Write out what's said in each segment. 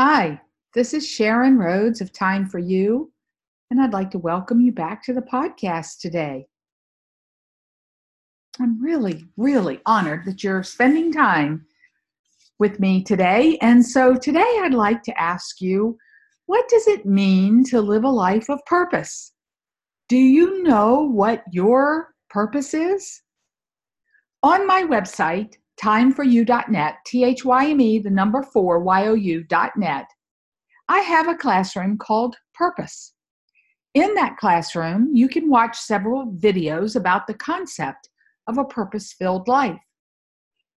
Hi, this is Sharon Rhodes of Time for You, and I'd like to welcome you back to the podcast today. I'm really, really honored that you're spending time with me today. And so today I'd like to ask you what does it mean to live a life of purpose? Do you know what your purpose is? On my website, thyme4you.net, T H Y M E, the number four, Y O U.net, I have a classroom called Purpose. In that classroom, you can watch several videos about the concept of a purpose filled life.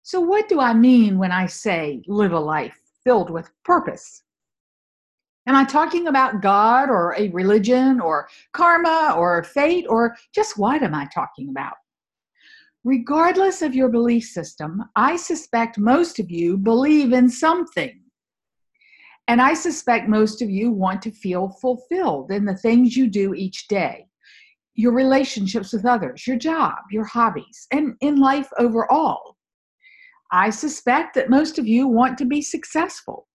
So, what do I mean when I say live a life filled with purpose? Am I talking about God or a religion or karma or fate or just what am I talking about? Regardless of your belief system, I suspect most of you believe in something. And I suspect most of you want to feel fulfilled in the things you do each day your relationships with others, your job, your hobbies, and in life overall. I suspect that most of you want to be successful,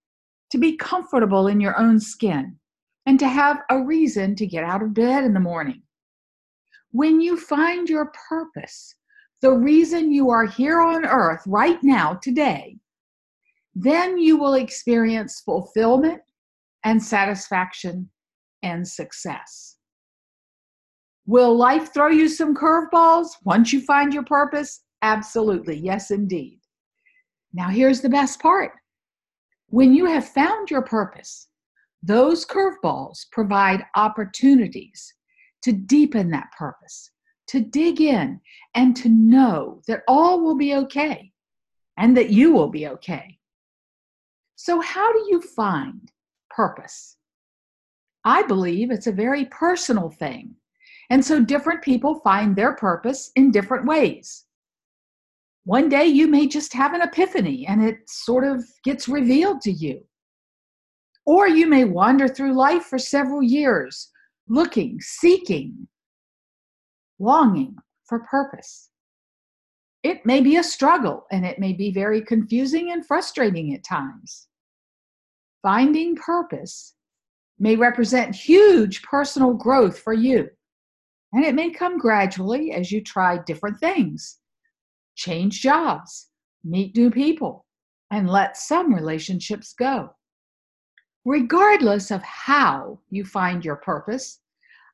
to be comfortable in your own skin, and to have a reason to get out of bed in the morning. When you find your purpose, the reason you are here on earth right now, today, then you will experience fulfillment and satisfaction and success. Will life throw you some curveballs once you find your purpose? Absolutely, yes, indeed. Now, here's the best part when you have found your purpose, those curveballs provide opportunities to deepen that purpose, to dig in and to know that all will be okay and that you will be okay. So, how do you find purpose? I believe it's a very personal thing. And so, different people find their purpose in different ways. One day you may just have an epiphany and it sort of gets revealed to you. Or you may wander through life for several years looking, seeking, longing for purpose. It may be a struggle and it may be very confusing and frustrating at times. Finding purpose may represent huge personal growth for you, and it may come gradually as you try different things, change jobs, meet new people, and let some relationships go. Regardless of how you find your purpose,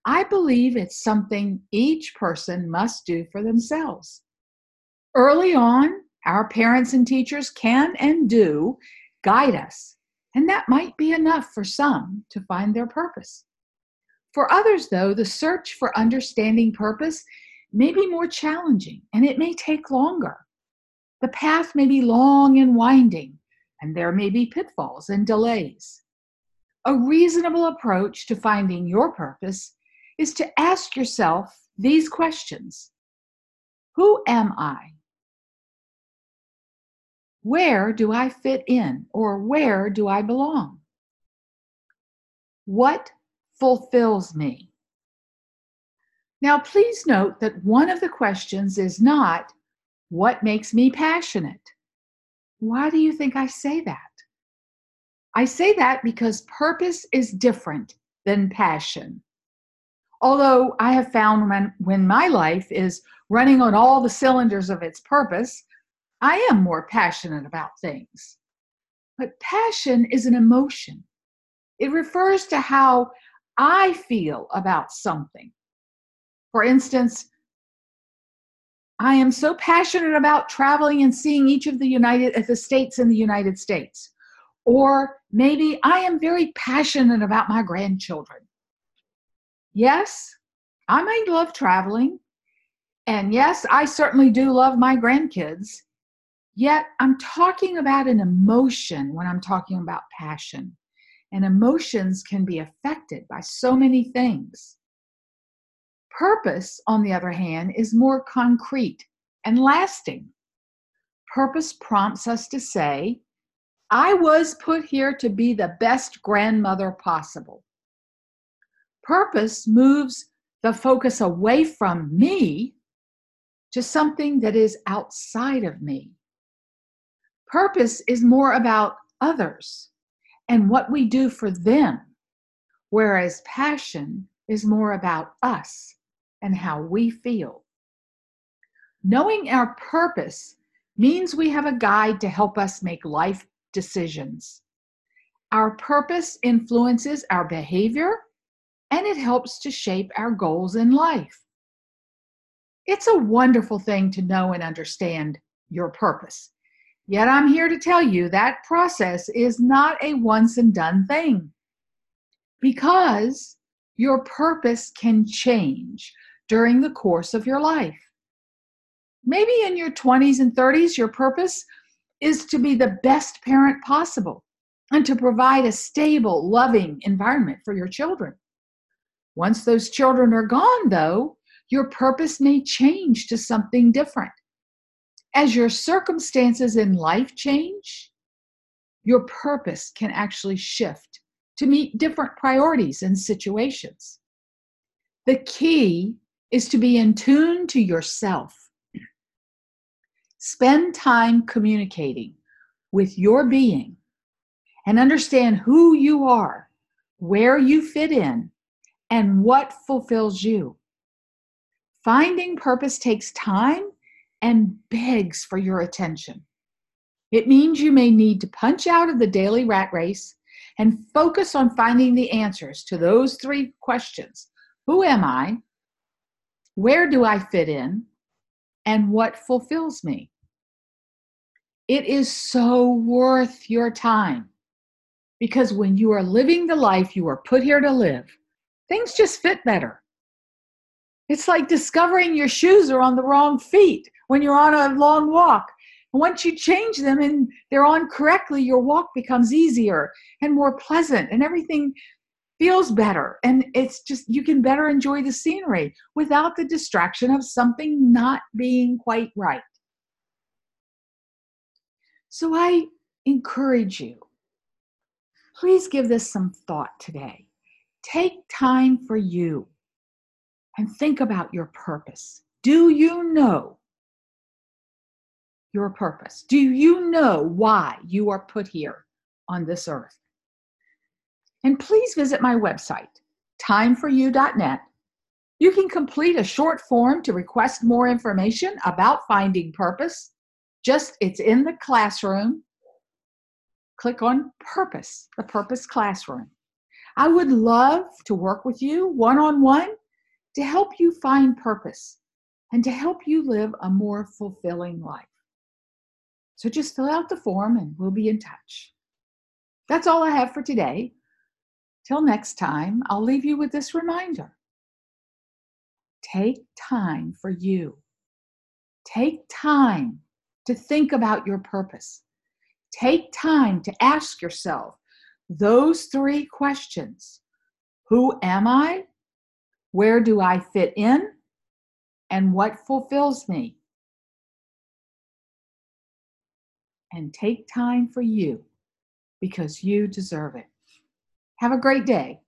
I believe it's something each person must do for themselves. Early on, our parents and teachers can and do guide us, and that might be enough for some to find their purpose. For others, though, the search for understanding purpose may be more challenging and it may take longer. The path may be long and winding, and there may be pitfalls and delays. A reasonable approach to finding your purpose is to ask yourself these questions Who am I? Where do I fit in or where do I belong? What fulfills me? Now, please note that one of the questions is not what makes me passionate. Why do you think I say that? I say that because purpose is different than passion. Although I have found when, when my life is running on all the cylinders of its purpose, I am more passionate about things. But passion is an emotion, it refers to how I feel about something. For instance, I am so passionate about traveling and seeing each of the United the states in the United States. Or maybe I am very passionate about my grandchildren. Yes, I may love traveling. And yes, I certainly do love my grandkids. Yet I'm talking about an emotion when I'm talking about passion. And emotions can be affected by so many things. Purpose, on the other hand, is more concrete and lasting. Purpose prompts us to say, I was put here to be the best grandmother possible. Purpose moves the focus away from me to something that is outside of me. Purpose is more about others and what we do for them, whereas passion is more about us and how we feel. Knowing our purpose means we have a guide to help us make life decisions. Our purpose influences our behavior and it helps to shape our goals in life. It's a wonderful thing to know and understand your purpose. Yet I'm here to tell you that process is not a once and done thing because your purpose can change during the course of your life. Maybe in your 20s and 30s, your purpose is to be the best parent possible and to provide a stable, loving environment for your children. Once those children are gone, though, your purpose may change to something different. As your circumstances in life change, your purpose can actually shift to meet different priorities and situations. The key is to be in tune to yourself. Spend time communicating with your being and understand who you are, where you fit in, and what fulfills you. Finding purpose takes time and begs for your attention. It means you may need to punch out of the daily rat race and focus on finding the answers to those three questions Who am I? Where do I fit in? And what fulfills me? It is so worth your time because when you are living the life you are put here to live, things just fit better. It's like discovering your shoes are on the wrong feet when you're on a long walk. Once you change them and they're on correctly, your walk becomes easier and more pleasant, and everything feels better. And it's just, you can better enjoy the scenery without the distraction of something not being quite right. So I encourage you, please give this some thought today. Take time for you and think about your purpose. Do you know your purpose? Do you know why you are put here on this earth? And please visit my website, thyme4you.net. You can complete a short form to request more information about finding purpose. Just it's in the classroom. Click on purpose, the purpose classroom. I would love to work with you one on one to help you find purpose and to help you live a more fulfilling life. So just fill out the form and we'll be in touch. That's all I have for today. Till next time, I'll leave you with this reminder take time for you. Take time to think about your purpose. Take time to ask yourself those three questions Who am I? Where do I fit in? And what fulfills me? And take time for you because you deserve it. Have a great day.